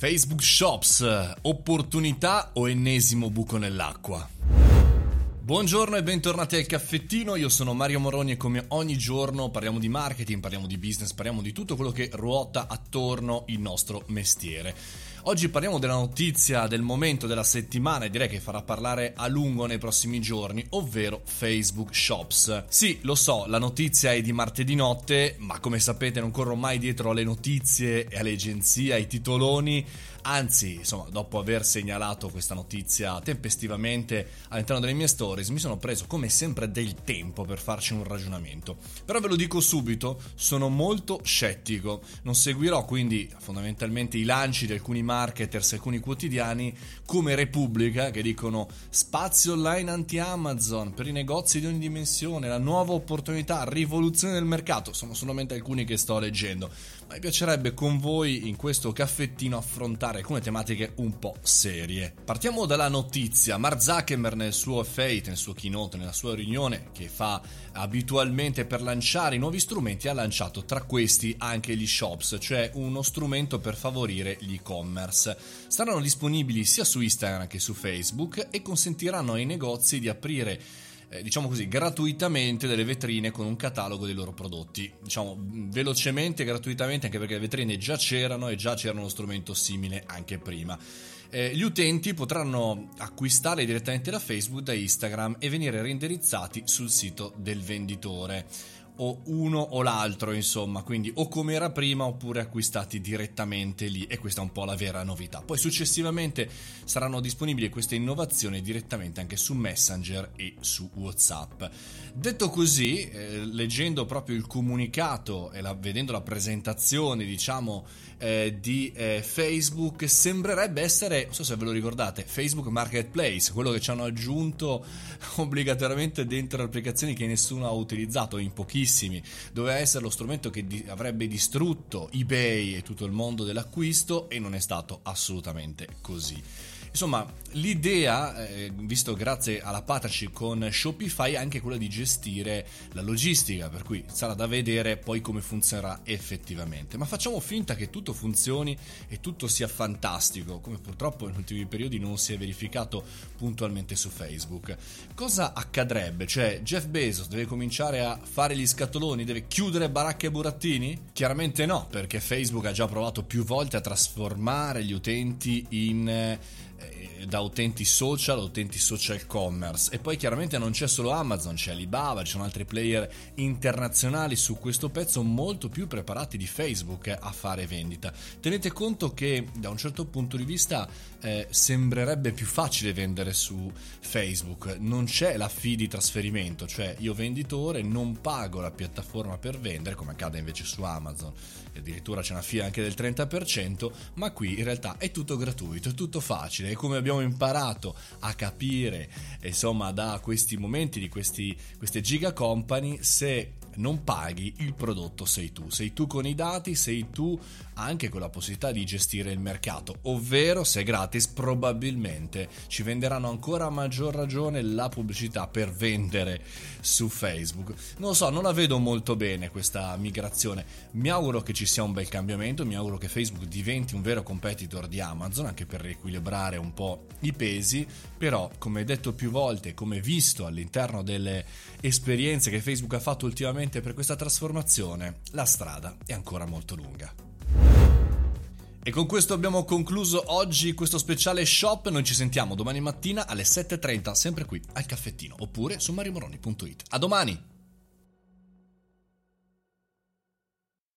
Facebook Shops, opportunità o ennesimo buco nell'acqua? Buongiorno e bentornati al caffettino, io sono Mario Moroni e come ogni giorno parliamo di marketing, parliamo di business, parliamo di tutto quello che ruota attorno il nostro mestiere. Oggi parliamo della notizia del momento della settimana e direi che farà parlare a lungo nei prossimi giorni, ovvero Facebook Shops. Sì, lo so, la notizia è di martedì notte, ma come sapete non corro mai dietro alle notizie e alle agenzie, ai titoloni. Anzi, insomma, dopo aver segnalato questa notizia tempestivamente all'interno delle mie stories, mi sono preso come sempre del tempo per farci un ragionamento. Però ve lo dico subito, sono molto scettico. Non seguirò quindi fondamentalmente i lanci di alcuni marketers, alcuni quotidiani come Repubblica che dicono spazio online anti-Amazon per i negozi di ogni dimensione, la nuova opportunità, rivoluzione del mercato. Sono solamente alcuni che sto leggendo. Ma mi piacerebbe con voi in questo caffettino affrontare alcune tematiche un po' serie. Partiamo dalla notizia. Mark Zuckerberg nel suo Fate, nel suo keynote, nella sua riunione che fa abitualmente per lanciare i nuovi strumenti, ha lanciato tra questi anche gli shops, cioè uno strumento per favorire l'e-commerce e-commerce. Saranno disponibili sia su Instagram che su Facebook e consentiranno ai negozi di aprire eh, diciamo così, gratuitamente delle vetrine con un catalogo dei loro prodotti. Diciamo velocemente, gratuitamente, anche perché le vetrine già c'erano e già c'era uno strumento simile anche prima. Eh, gli utenti potranno acquistare direttamente da Facebook, da Instagram e venire reindirizzati sul sito del venditore o uno o l'altro, insomma, quindi o come era prima oppure acquistati direttamente lì e questa è un po' la vera novità. Poi successivamente saranno disponibili queste innovazioni direttamente anche su Messenger e su WhatsApp. Detto così, eh, leggendo proprio il comunicato e la, vedendo la presentazione, diciamo, eh, di eh, Facebook, sembrerebbe essere, non so se ve lo ricordate, Facebook Marketplace, quello che ci hanno aggiunto obbligatoriamente dentro applicazioni che nessuno ha utilizzato in pochissimo pochissimi, doveva essere lo strumento che di- avrebbe distrutto eBay e tutto il mondo dell'acquisto e non è stato assolutamente così. Insomma, l'idea, eh, visto grazie alla partnership con Shopify, è anche quella di gestire la logistica, per cui sarà da vedere poi come funzionerà effettivamente. Ma facciamo finta che tutto funzioni e tutto sia fantastico, come purtroppo in ultimi periodi non si è verificato puntualmente su Facebook. Cosa accadrebbe? Cioè, Jeff Bezos deve cominciare a fare gli scatoloni, deve chiudere baracche e burattini? Chiaramente no, perché Facebook ha già provato più volte a trasformare gli utenti in eh, da utenti social a utenti social commerce. E poi chiaramente non c'è solo Amazon, c'è Alibaba, ci sono altri player internazionali su questo pezzo molto più preparati di Facebook a fare vendita. Tenete conto che da un certo punto di vista eh, sembrerebbe più facile vendere su Facebook, non c'è la fee di trasferimento, cioè io venditore non pago la piattaforma per vendere come accade invece su Amazon, addirittura c'è una fee anche del 30%, ma qui in realtà è tutto gratuito, è tutto facile e come abbiamo imparato a capire insomma da questi momenti di questi, queste giga company se non paghi il prodotto sei tu, sei tu con i dati, sei tu anche con la possibilità di gestire il mercato, ovvero se è gratis probabilmente ci venderanno ancora a maggior ragione la pubblicità per vendere su Facebook. Non so, non la vedo molto bene questa migrazione, mi auguro che ci sia un bel cambiamento, mi auguro che Facebook diventi un vero competitor di Amazon anche per riequilibrare un po' i pesi, però come detto più volte, come visto all'interno delle esperienze che Facebook ha fatto ultimamente per questa trasformazione, la strada è ancora molto lunga. E con questo abbiamo concluso oggi questo speciale shop. Noi ci sentiamo domani mattina alle 7.30, sempre qui al caffettino, oppure su marimoroni.it. A domani!